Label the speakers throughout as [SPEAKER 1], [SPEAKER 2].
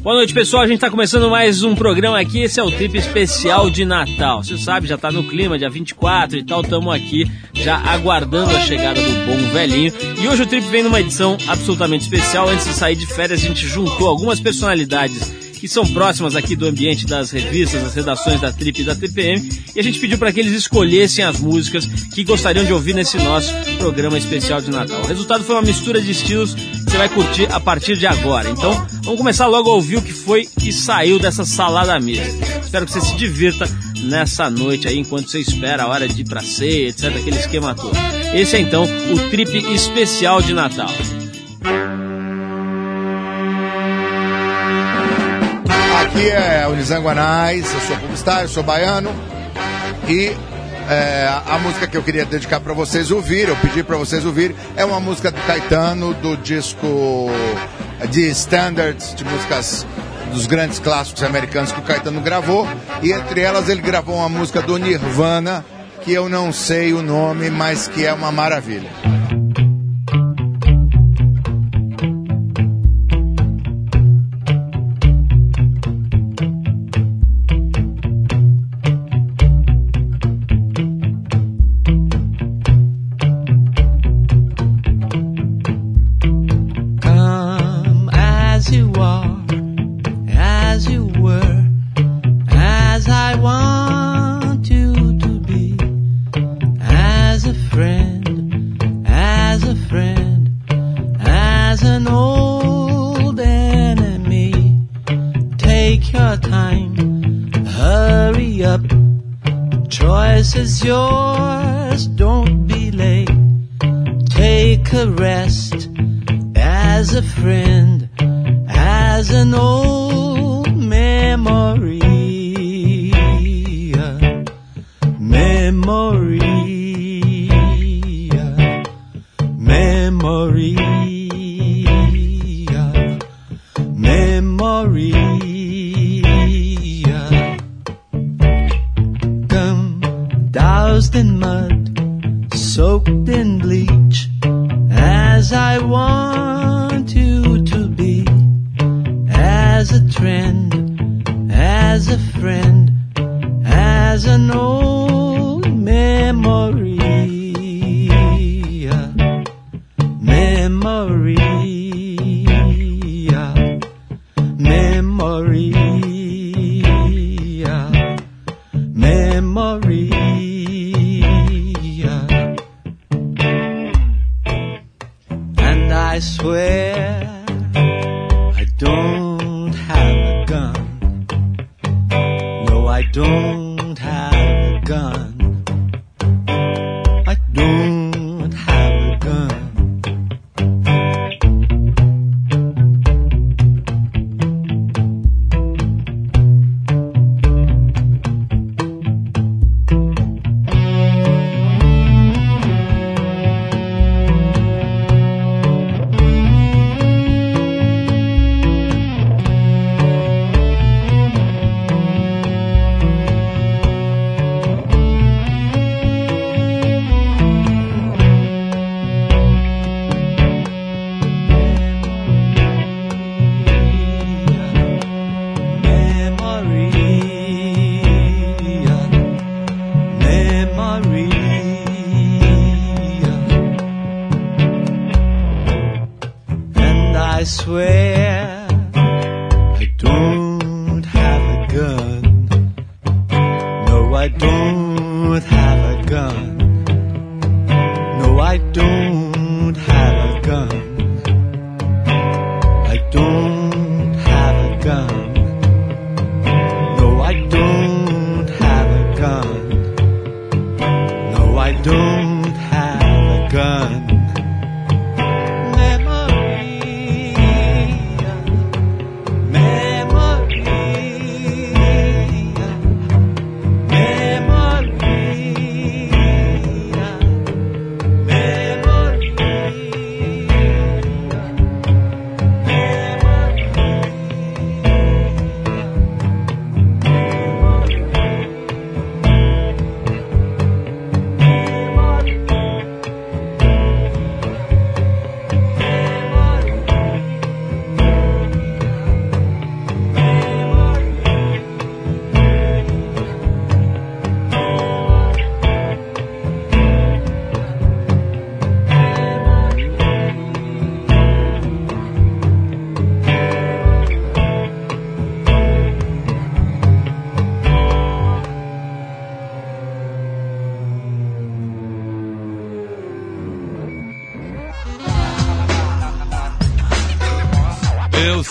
[SPEAKER 1] Boa noite, pessoal. A gente está começando mais um programa aqui. Esse é o Trip Especial de Natal. Você sabe, já está no clima, dia 24 e tal. Estamos aqui já aguardando a chegada do bom velhinho. E hoje o Trip vem numa edição absolutamente especial. Antes de sair de férias, a gente juntou algumas personalidades que são próximas aqui do ambiente das revistas, das redações da Trip e da TPM, e a gente pediu para que eles escolhessem as músicas que gostariam de ouvir nesse nosso programa especial de Natal. O resultado foi uma mistura de estilos você vai curtir a partir de agora. Então, vamos começar logo a ouvir o que foi que saiu dessa salada mista. Espero que você se divirta nessa noite aí, enquanto você espera a hora de ir pra ceia, etc, aquele esquema todo. Esse é então o Trip especial de Natal.
[SPEAKER 2] Aqui é o Nizanguanais, eu sou publicitário, sou baiano e é, a música que eu queria dedicar para vocês ouvirem, eu pedi para vocês ouvirem, é uma música do Caetano, do disco de standards, de músicas dos grandes clássicos americanos que o Caetano gravou, e entre elas ele gravou uma música do Nirvana, que eu não sei o nome, mas que é uma maravilha.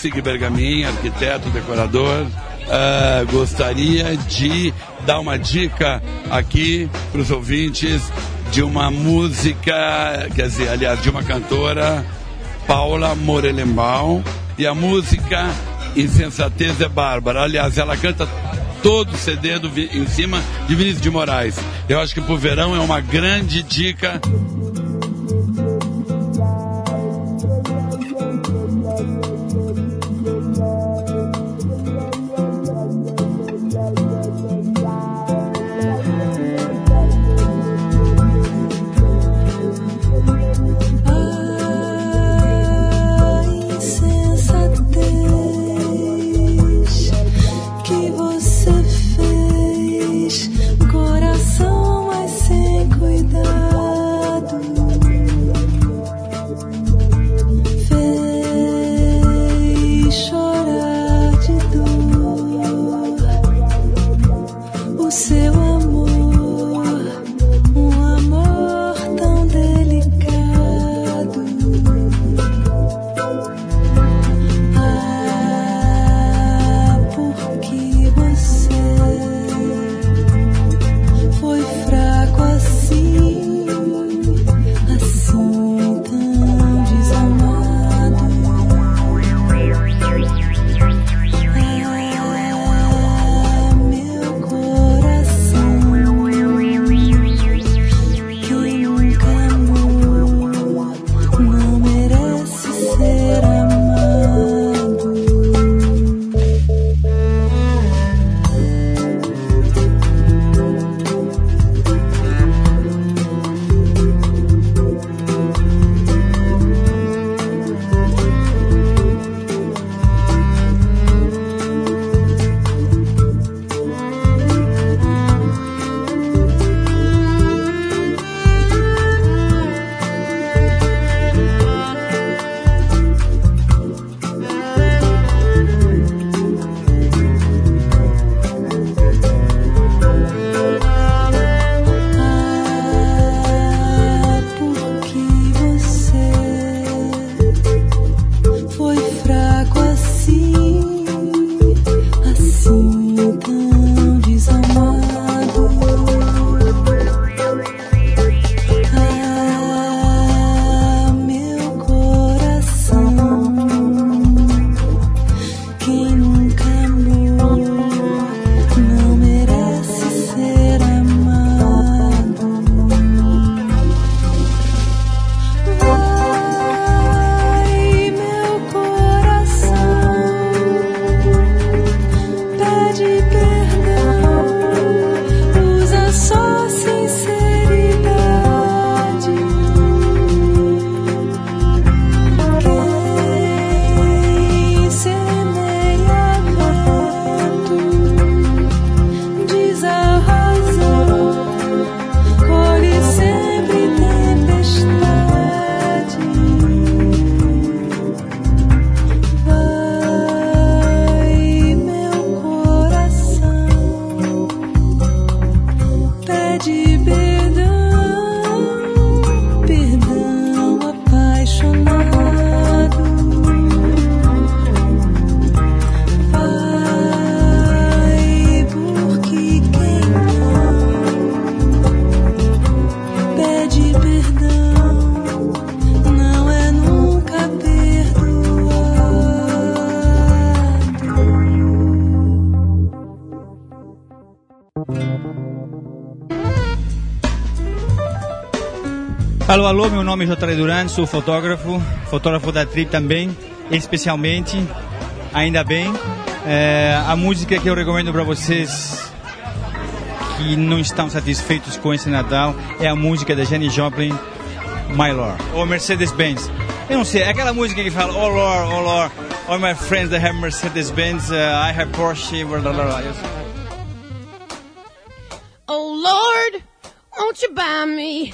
[SPEAKER 3] Sig Bergamin, arquiteto, decorador, uh, gostaria de dar uma dica aqui para os ouvintes de uma música, quer dizer, aliás, de uma cantora, Paula Morelenbaum, e a música Insensatez é Bárbara. Aliás, ela canta todo o CD do, em cima de Vinícius de Moraes. Eu acho que pro verão é uma grande dica.
[SPEAKER 4] Alô, alô, meu nome é J. Duran, sou fotógrafo, fotógrafo da Trip também, especialmente, ainda bem. É, a música que eu recomendo para vocês que não estão satisfeitos com esse Natal é a música da Jenny Joplin, My Lord, ou Mercedes-Benz. Eu não sei, é aquela música que fala, oh Lord, oh Lord, all my friends that have Mercedes-Benz, uh, I have Porsche, blá blá blá.
[SPEAKER 5] Oh Lord, won't you buy me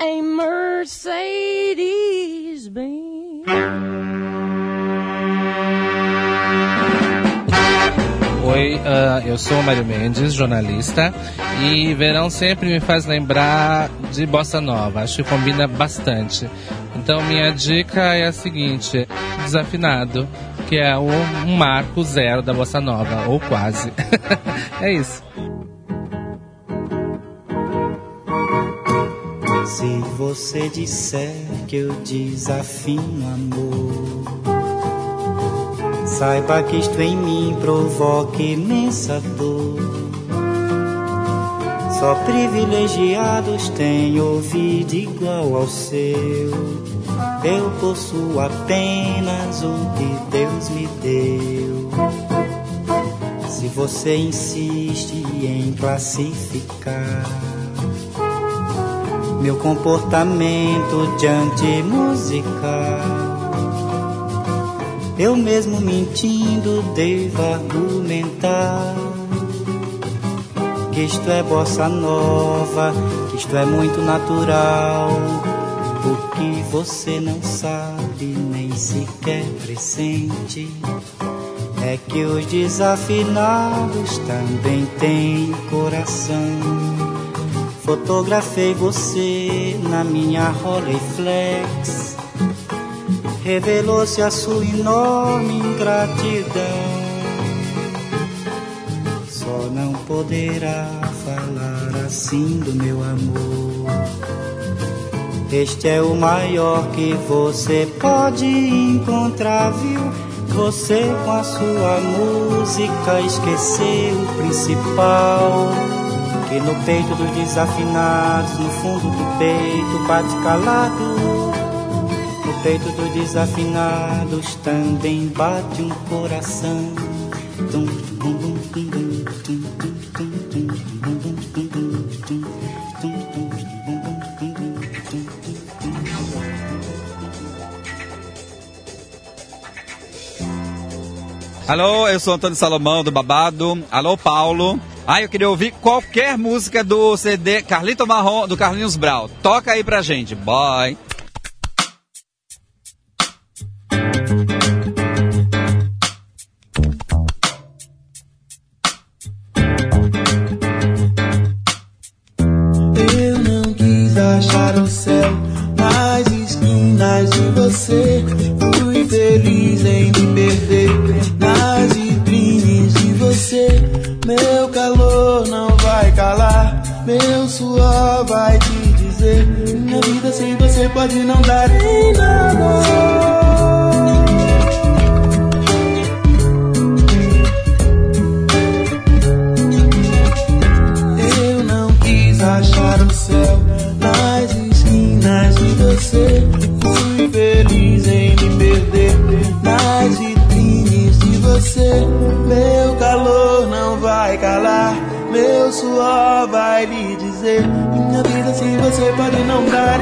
[SPEAKER 5] a Mercedes Benz?
[SPEAKER 6] Oi, ah, eu sou o Mário Mendes, jornalista, e verão sempre me faz lembrar de bossa nova, acho que combina bastante. Então minha dica é a seguinte, desafinado, que é um, um marco zero da bossa nova, ou quase. é isso.
[SPEAKER 7] Se você disser que eu desafino amor, saiba que isto em mim provoca imensa dor. Só privilegiados têm ouvido igual ao seu. Eu possuo apenas o que Deus me deu. Se você insiste em classificar meu comportamento diante musical. Eu mesmo mentindo devo argumentar que isto é bossa nova, que isto é muito natural. O que você não sabe nem sequer pressente é que os desafinados também têm coração. Fotografei você na minha Rolleiflex. Revelou-se a sua enorme ingratidão. Só não poderá falar assim do meu amor. Este é o maior que você pode encontrar, viu? Você com a sua música esqueceu o principal. Que no peito dos desafinados, no fundo do peito bate calado. No peito dos desafinados também bate um coração. Tum, tum, tum, tum, tum,
[SPEAKER 8] Alô, eu sou Antônio Salomão do Babado. Alô, Paulo. Ah, eu queria ouvir qualquer música do CD Carlito Marrom do Carlinhos Brau. Toca aí pra gente. Bye.
[SPEAKER 9] Eu não quis achar o céu nas esquinas de você. Fui feliz em me perder nas vitrines de você. Meu calor não vai calar, meu suor vai te dizer. Minha vida sem você pode não dar em nada. Eu não quis achar o céu nas esquinas de você. Meu calor não vai calar, meu suor vai lhe dizer. Minha vida sem você pode não dar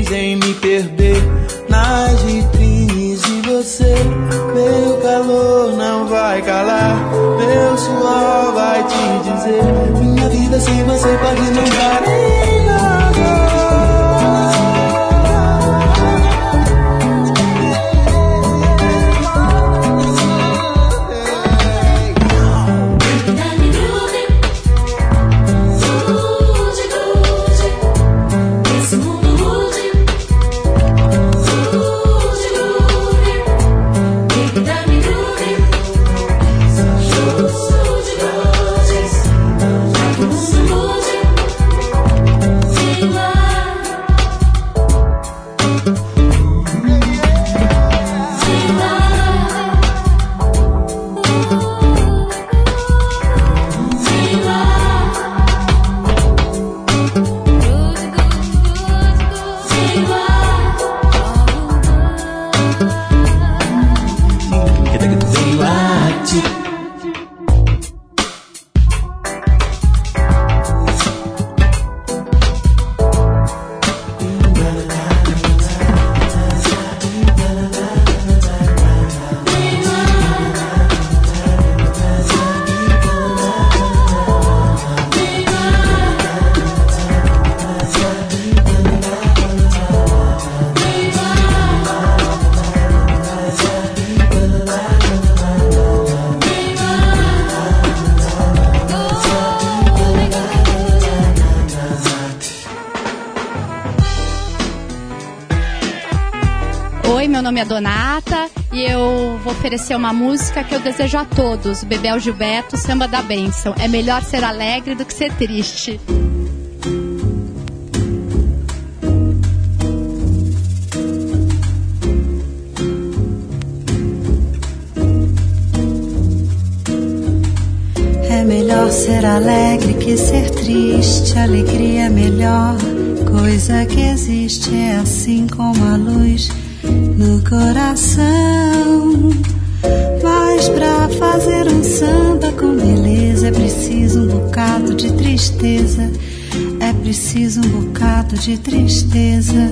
[SPEAKER 10] feliz em me perder meu
[SPEAKER 11] nome é Donata e eu vou oferecer uma música que eu desejo a todos. Bebel Gilberto, Samba da Bênção. É melhor ser alegre do que ser triste.
[SPEAKER 3] É melhor ser alegre que ser triste. Alegria é melhor coisa que existe. É assim como a luz no coração. Mas pra fazer um samba com beleza é preciso um bocado de tristeza. É preciso um bocado de tristeza.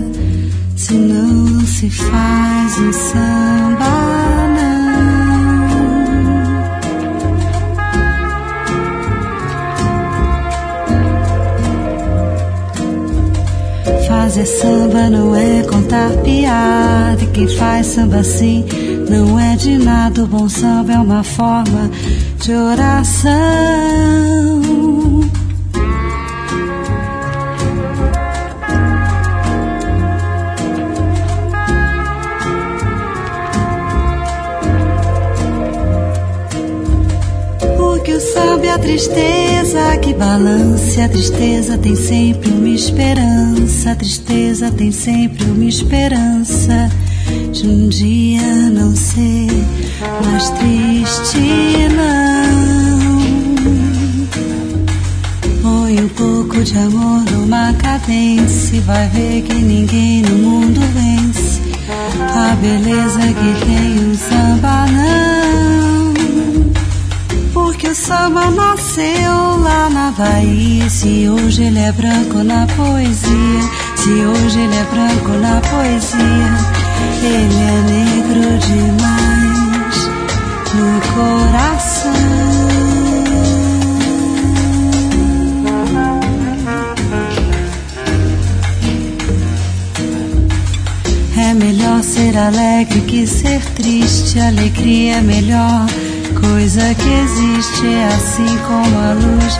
[SPEAKER 3] Senão não se faz um samba, Fazer samba não é contar piada. E quem faz samba assim não é de nada. O bom samba é uma forma de oração. Tristeza que balança. A tristeza tem sempre uma esperança. A tristeza tem sempre uma esperança de um dia não ser mais triste, não. Põe um pouco de amor numa cadência vai ver que ninguém no mundo vence a beleza que tem um samba, não. Porque o samba nasceu lá na Bahia. Se hoje ele é branco na poesia, se hoje ele é branco na poesia, ele é negro demais no coração. É melhor ser alegre que ser triste. Alegria é melhor coisa que existe. É assim como a luz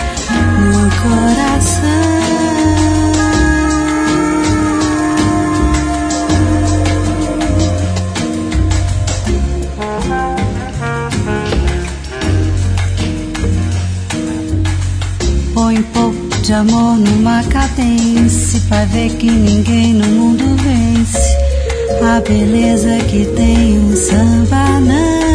[SPEAKER 3] no coração. Põe um pouco de amor numa cadência. Vai ver que ninguém no mundo vence a beleza que tem um samba, não.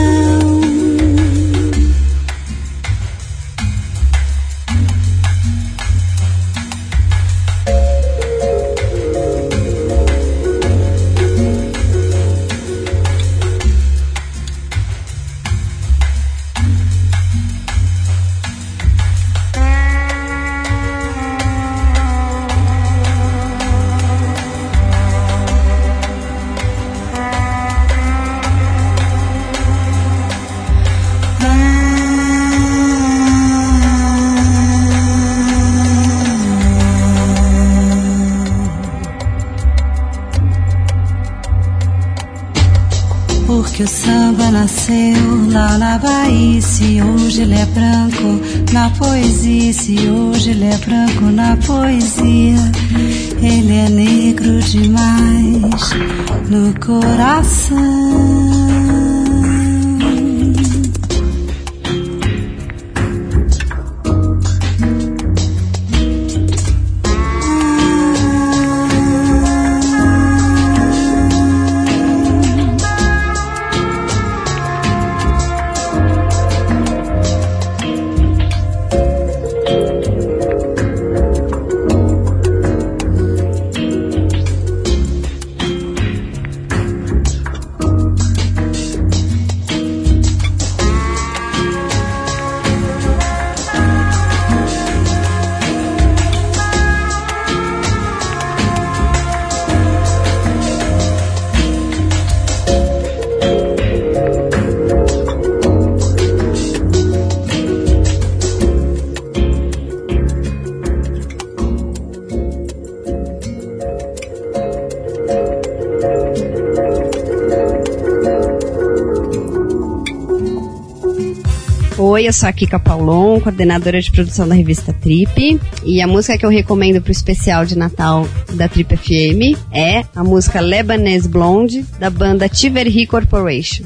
[SPEAKER 3] Hoje ele é branco na poesia, se hoje ele é branco na poesia, ele é negro demais no coração.
[SPEAKER 12] Oi, eu sou a Kika Paulon, coordenadora de produção da revista Trip. E a música que eu recomendo pro especial de Natal da Trip FM é a música Lebanese Blonde, da banda Tiverhi Corporation.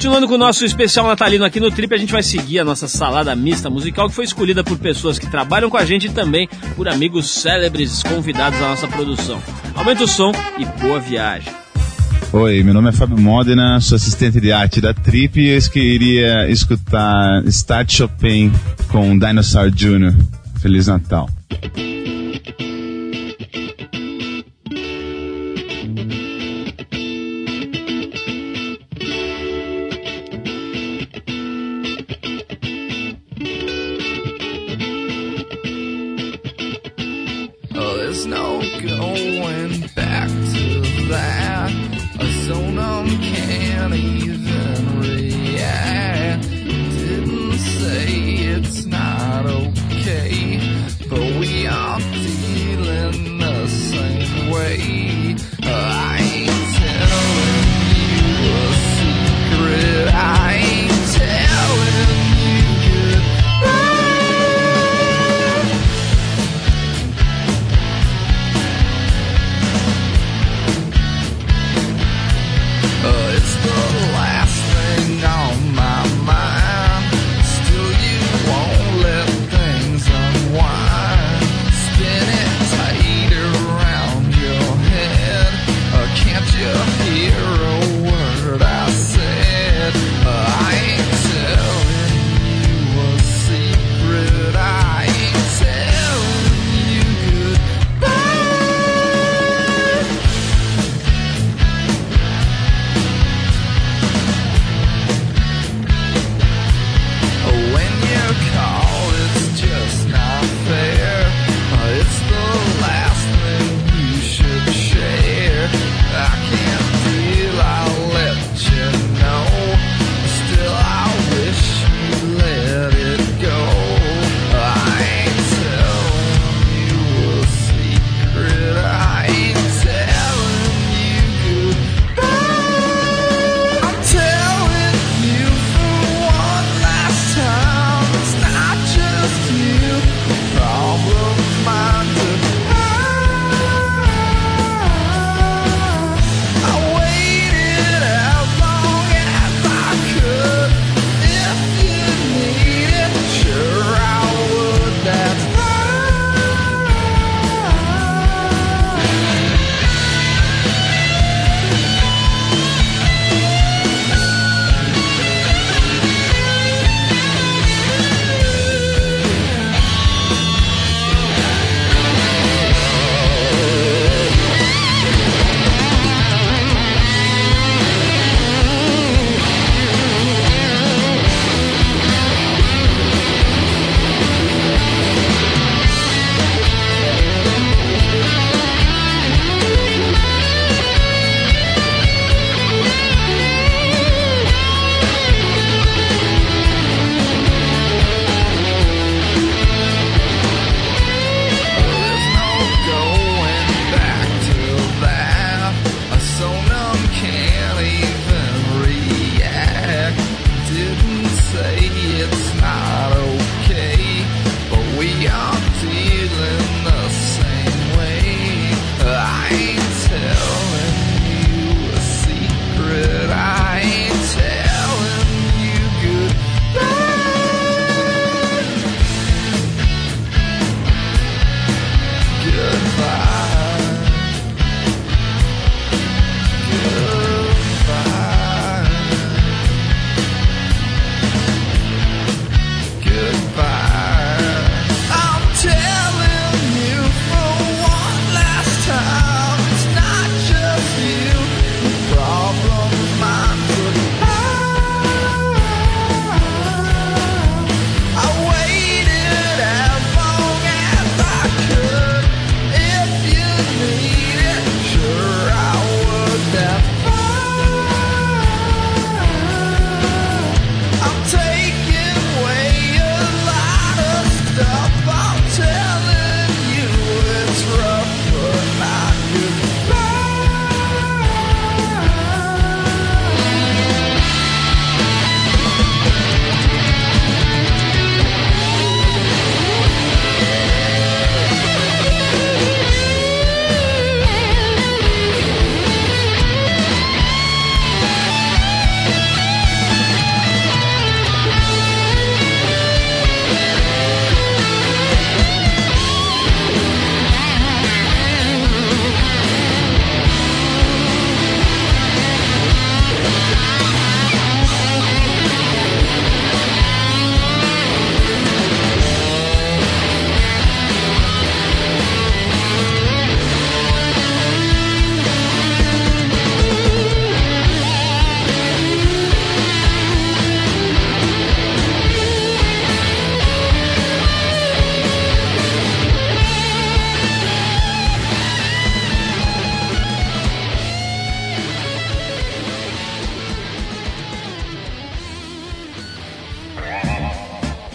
[SPEAKER 1] Continuando com o nosso especial natalino aqui no Trip, a gente vai seguir a nossa salada mista musical que foi escolhida por pessoas que trabalham com a gente e também por amigos célebres convidados da nossa produção. Aumenta o som e boa viagem.
[SPEAKER 13] Oi, meu nome é Fábio Modena, sou assistente de arte da Trip e eu queria escutar Start Chopin com Dinosaur Jr. Feliz Natal.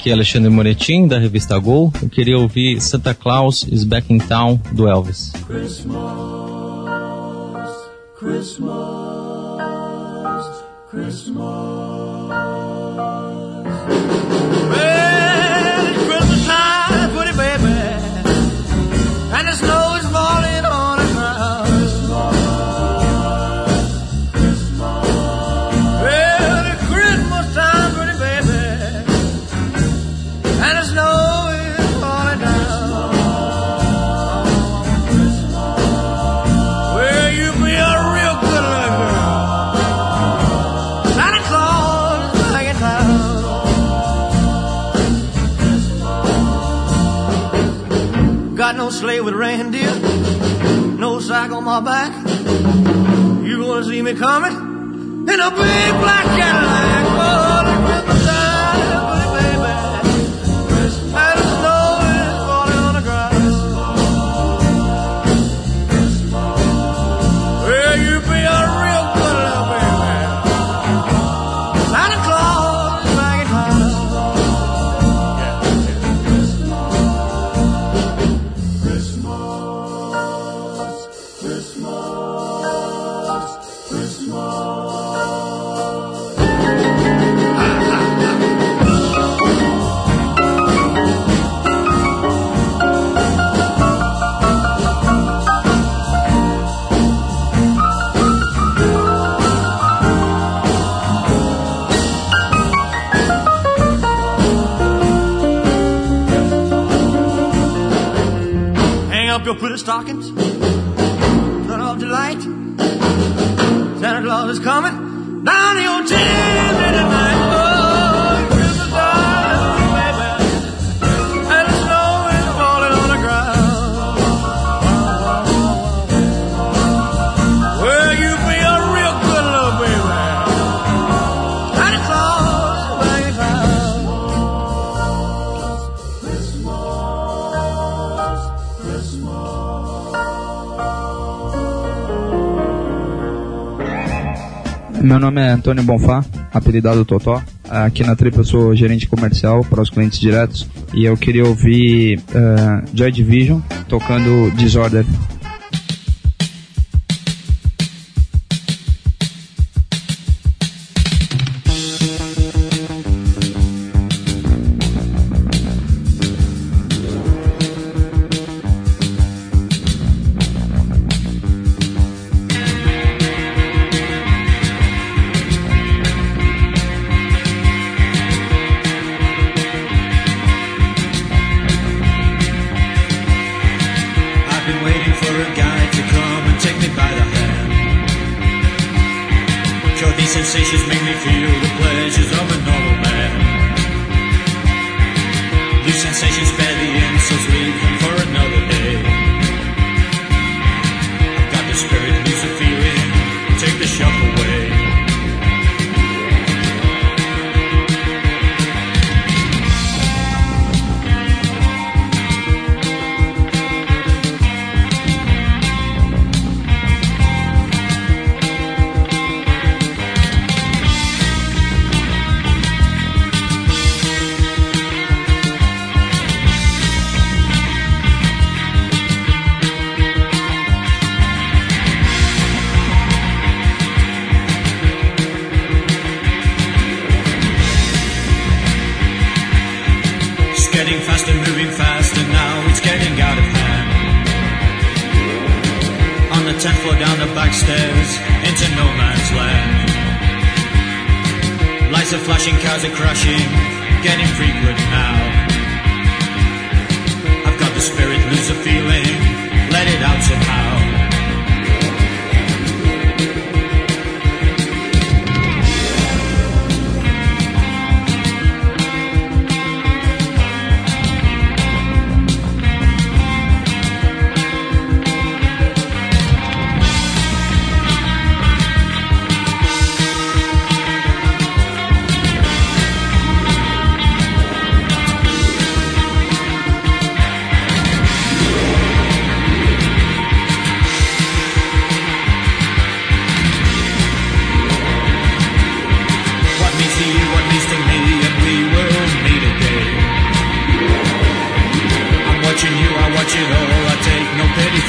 [SPEAKER 14] aqui é Alexandre Moretin, da revista Gol. Eu queria ouvir Santa Claus is Back in Town, do Elvis.
[SPEAKER 15] Christmas, Christmas, Christmas. no sleigh with reindeer, no sack on my back. You gonna see me coming in a big black Cadillac. Oh. your pretty stockings. full of delight. Santa Claus is coming down your chimney tonight.
[SPEAKER 16] Meu nome é Antônio Bonfá, apelidado Totó. Aqui na Trip eu sou gerente comercial para os clientes diretos e eu queria ouvir uh, Joy Division tocando Disorder.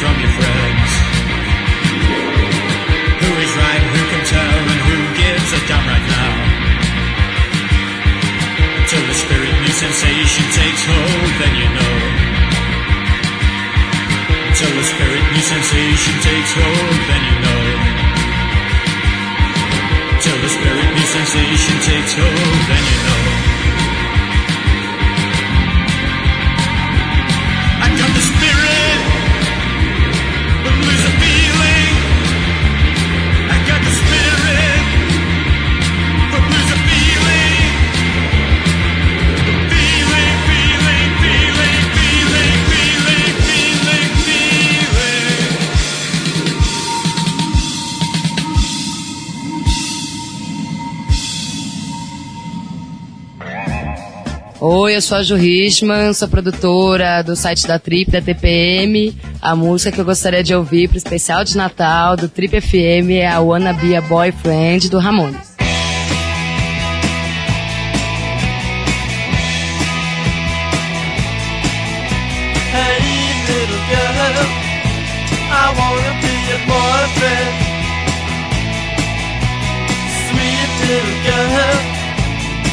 [SPEAKER 17] from your friends. Who is right, who can tell, and who gives a damn right now? Until the spirit new
[SPEAKER 16] sensation takes hold, then you know. Until the spirit new sensation takes hold, then you know. Until the spirit new sensation takes hold.
[SPEAKER 18] Eu sou a Ju Richman, sou produtora do site da Trip, da TPM. A música que eu gostaria de ouvir pro especial de Natal do Trip FM é a Wanna Be a Boyfriend do Ramones.
[SPEAKER 10] Boyfriend. Sweet little girl,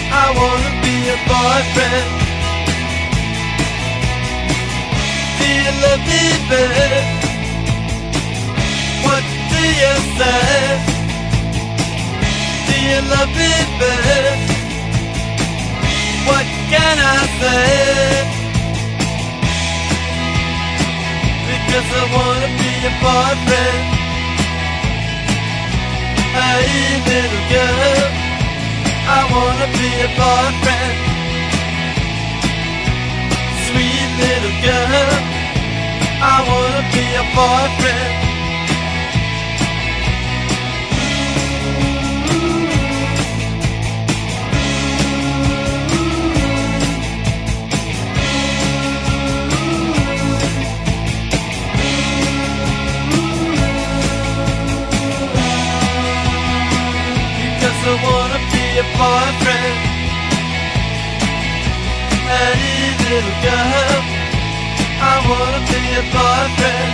[SPEAKER 10] I wanna be your boyfriend. Me, babe? What do you say? Do you love me, babe? What can I say? Because I wanna be your boyfriend. Hey, little girl, I wanna be your boyfriend. Sweet little girl, I wanna be your boyfriend. Wanna be a boyfriend. Hey, little girl, I wanna be a boyfriend.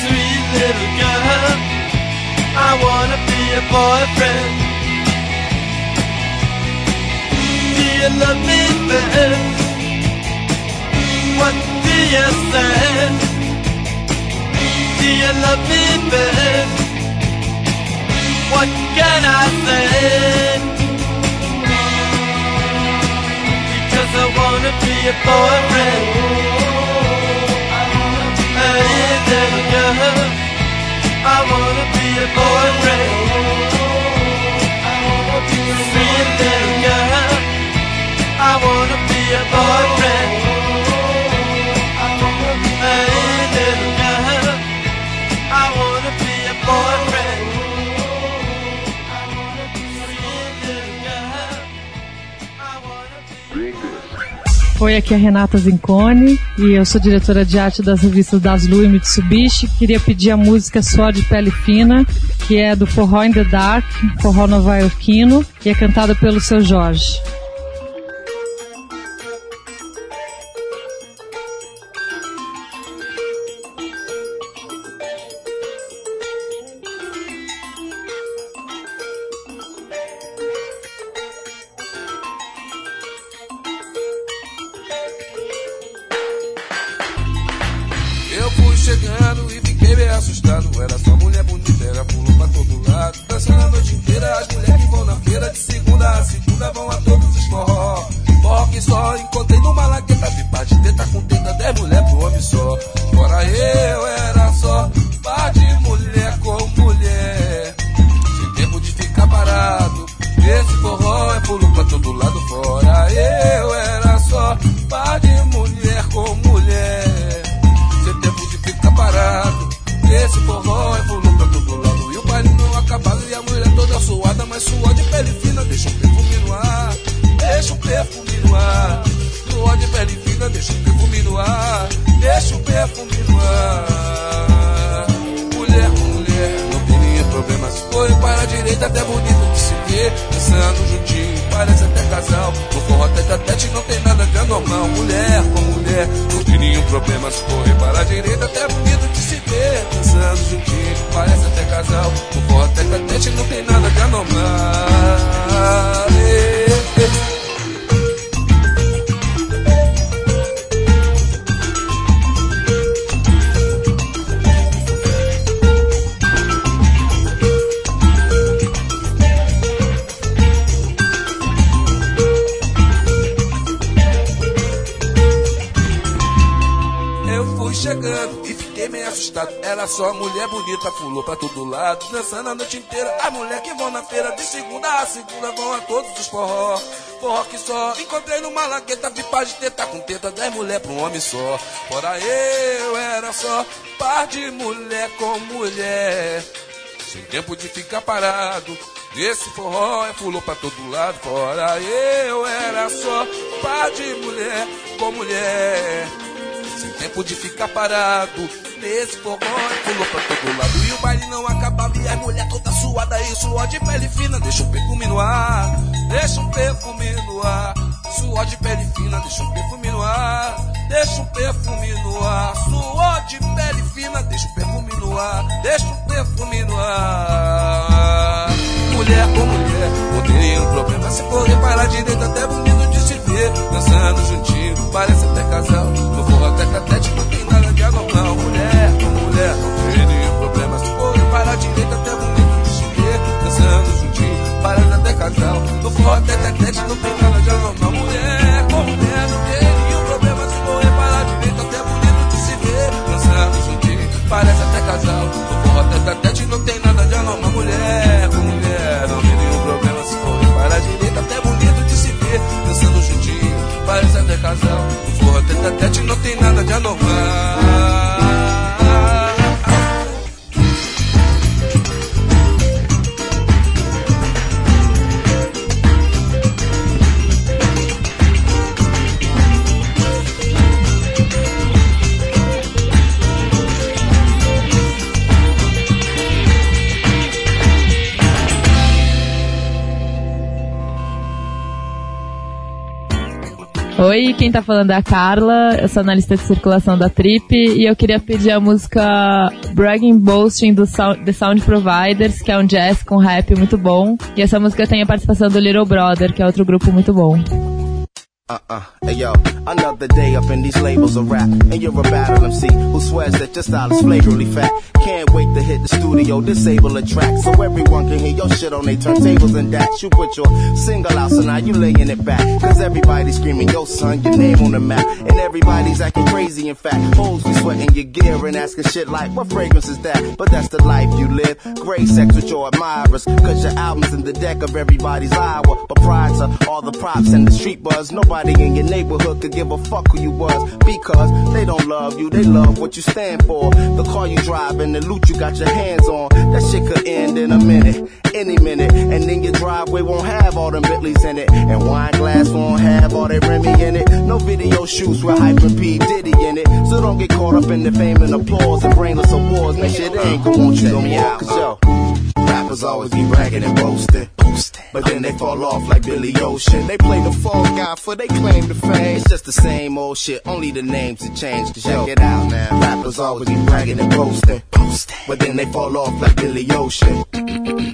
[SPEAKER 10] Sweet little girl, I wanna be a boyfriend. Do you love me, babe? What do you say? Do you love me, babe? What can I say? Because I wanna be a boyfriend. Hey, little girl, I wanna be a boyfriend.
[SPEAKER 19] Oi, aqui é Renata Zincone e eu sou diretora de arte das revistas Das Lu e Mitsubishi. Queria pedir a música Suor de Pele Fina, que é do Forró in the Dark, forró nova-iorquino, e é cantada pelo seu Jorge.
[SPEAKER 20] Deixa o perfume no ar. Mulher com mulher, não teria problema se for para a direita, até bonito de se ver. Dançando juntinho, parece até casal. No forró tete a tete não tem nada de anormal. Mulher com mulher, não nenhum problema se for para a direita, até bonito de se ver. Dançando juntinho, parece até casal. No forró tete a tete não tem nada de anormal. Ei. Era só mulher bonita, pulou pra todo lado. Dançando a noite inteira. As mulher que vão na feira de segunda a segunda vão a todos os forró. Forró que só encontrei numa vi par de teta com teta, dez mulher pra um homem só. Fora eu era só par de mulher com mulher. Sem tempo de ficar parado. Esse forró é pulou pra todo lado. Fora eu era só par de mulher com mulher. Sem tempo de ficar parado. Nesse é pulou pra todo lado. E o baile não acabava. E as mulher toda suada. E suor de pele fina. Deixa um perfume no ar. Deixa um perfume no ar. Suor de pele fina. Deixa um perfume no ar. Deixa um perfume no ar. Suor de pele fina. Deixa um perfume no ar. Deixa um perfume no ar. Mulher com mulher, não tem nenhum problema. Se for reparar direito, até bonito ver. Dançando juntinho, parece até casal. No forró até catete, não tem nada de anormal. Mulher com mulher, não tem nenhum problema. Se for reparar direito, até bonito de se ver. Dançando juntinho, parece até casal. No forró até catete, não tem nada Catete, não tem nada de anormal.
[SPEAKER 21] Quem tá falando é a Carla, eu sou analista de circulação da Trip e eu queria pedir a música Bragging Boasting do Sound, The Sound Providers, que é um jazz com rap muito bom. E essa música tem a participação do Little Brother, que é outro grupo muito bom.
[SPEAKER 22] Uh-uh. Hey yo, another day up in these labels of rap. And you're a battle MC who swears that your style is flagrantly fat. Can't wait to hit the studio, disable the track so everyone can hear your shit on their turntables and that. You put your single out, so now you laying it back. Cause everybody's screaming, yo son, your name on the map. And everybody's acting crazy, in fact. Hoes be sweating your gear and asking shit like, what fragrance is that? But that's the life you live. Great sex with your admirers. Cause your album's in the deck of everybody's hour. But prior to all the props and the street buzz, nobody in your neighborhood could give a fuck who you was. Because they don't love you, they love what you stand for. The car you drive and the loot you got your hands on. That shit could end in a minute, any minute. And then your driveway won't have all them Bentleys in it. And wine glass won't have all that Remy in it. No video shoots with Hyper P. Diddy in it. So don't get caught up in the fame and applause and brainless awards. Man, shit ain't gonna want you no more. Cause yo, rappers always be bragging and boasting. But then they fall off like Billy Ocean. They play the fall guy for they claim to fame. It's just the same old shit, only the names have changed. Cause check it out now. Rappers always be bragging and boasting. But then they fall off like Billy Ocean.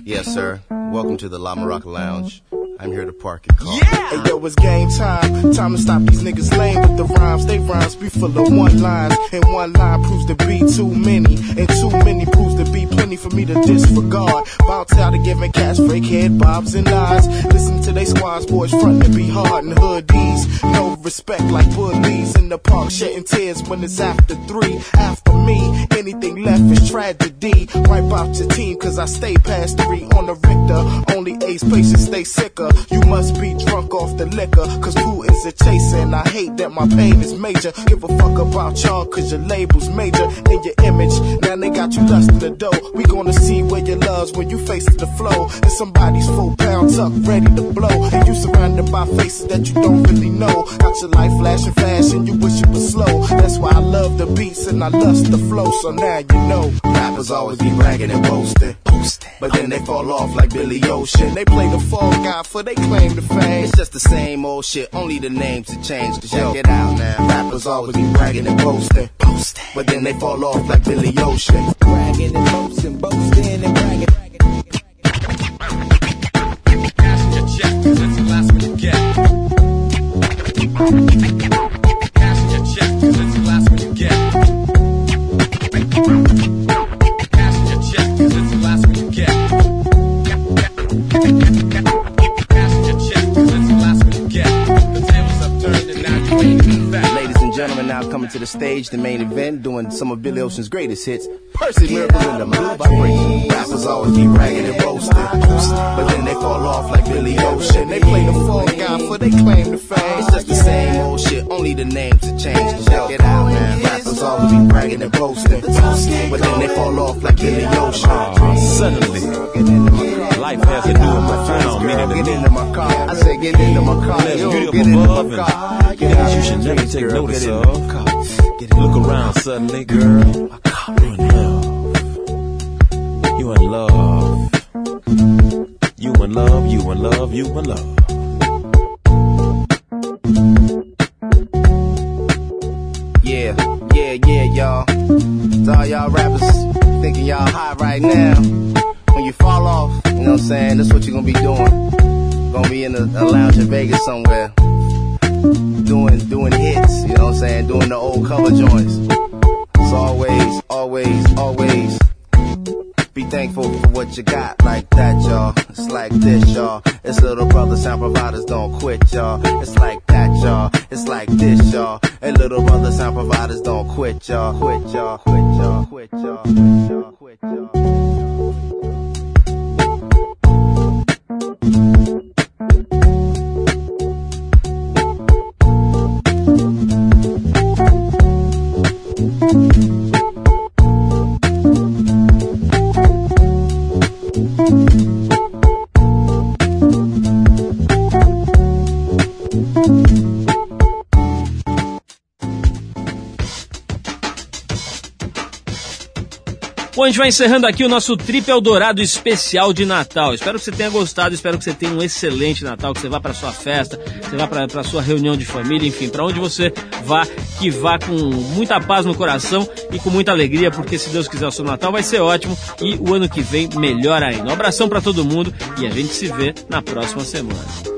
[SPEAKER 22] yes, sir. Welcome to the La Maraca Lounge. I'm here to park your car.
[SPEAKER 23] Hey yo, it's game time. Time to stop these niggas lame with the rhymes. They rhymes be full of one lines. And one line proves to be too many. And too many proves to be plenty for me to disregard. Bounce out of giving cash, break head, bobs and lies. Listen to they squads, boys front to be hard and hoodies. No respect like bullies in the park, shedding tears when it's after three. After me, anything left is tragedy. Wipe out your team, cause I stay past three on the Richter. Only ace patients stay sicker. You must be drunk off the liquor, cause Putin's a chaser. And I hate that my pain is major. Give a fuck about y'all, cause your label's major. And your image, now they got you lusting the dough. We gonna see where your love's when you face the flow. And somebody's full pounds up, ready to blow. And you surrounded by faces that you don't really know. Got your life flashing fast and you wish it was slow. That's why I love the beats and I lust the flow. So now you know.
[SPEAKER 22] Rappers always be bragging and boasting. But then they fall off like Billy Ocean.
[SPEAKER 23] They play the fall guy for they claim to fame.
[SPEAKER 22] It's just the same old shit, only the names have changed. Cause check it out now. Rappers always be bragging and boasting. boasting. But then they fall off like Billy Ocean.
[SPEAKER 23] Bragging and boasting, boasting and bragging.
[SPEAKER 22] Ladies and coming to the stage, the main event, doing some of Billy Ocean's greatest hits. Percy Miracles in the Blue Vibration. Rappers always be ragged and roasted, but then they fall off like Billy Ocean. They play the fall guy for they claim to fame. It's just the same old shit, only the names have changed. Check it out, man. Rappers always be bragging and boasting, but then they fall off like Billy Ocean.
[SPEAKER 24] Uh, suddenly, life has a new and profound meaning to
[SPEAKER 22] Get
[SPEAKER 24] me.
[SPEAKER 22] into my car. I said, get into my car. Yo,
[SPEAKER 24] beauty up above
[SPEAKER 22] my
[SPEAKER 24] and
[SPEAKER 22] car.
[SPEAKER 24] Things you should never take notice of.
[SPEAKER 22] into my car.
[SPEAKER 24] Look around suddenly, girl. You in love. You in love. You in love, you in love, you in love.
[SPEAKER 22] Be doing. Gonna be in a, a lounge in Vegas somewhere. Doing doing hits, you know what I'm saying? Doing the old cover joints. So always, always, always be thankful for what you got like that, y'all. It's like this, y'all. It's little brother sound providers don't quit, y'all. It's like that, y'all. It's like this, y'all. And little brother sound providers don't. Quit, y'all. Quit, y'all. Quit, y'all. Quit, y'all. Quit, y'all.
[SPEAKER 1] Gente vai encerrando aqui o nosso Trip Eldorado especial de Natal. Espero que você tenha gostado, espero que você tenha um excelente Natal, que você vá para sua festa, que você vá para sua reunião de família, enfim, para onde você vá, que vá com muita paz no coração e com muita alegria, porque se Deus quiser o seu Natal vai ser ótimo e o ano que vem melhor ainda. Um abração para todo mundo e a gente se vê na próxima semana.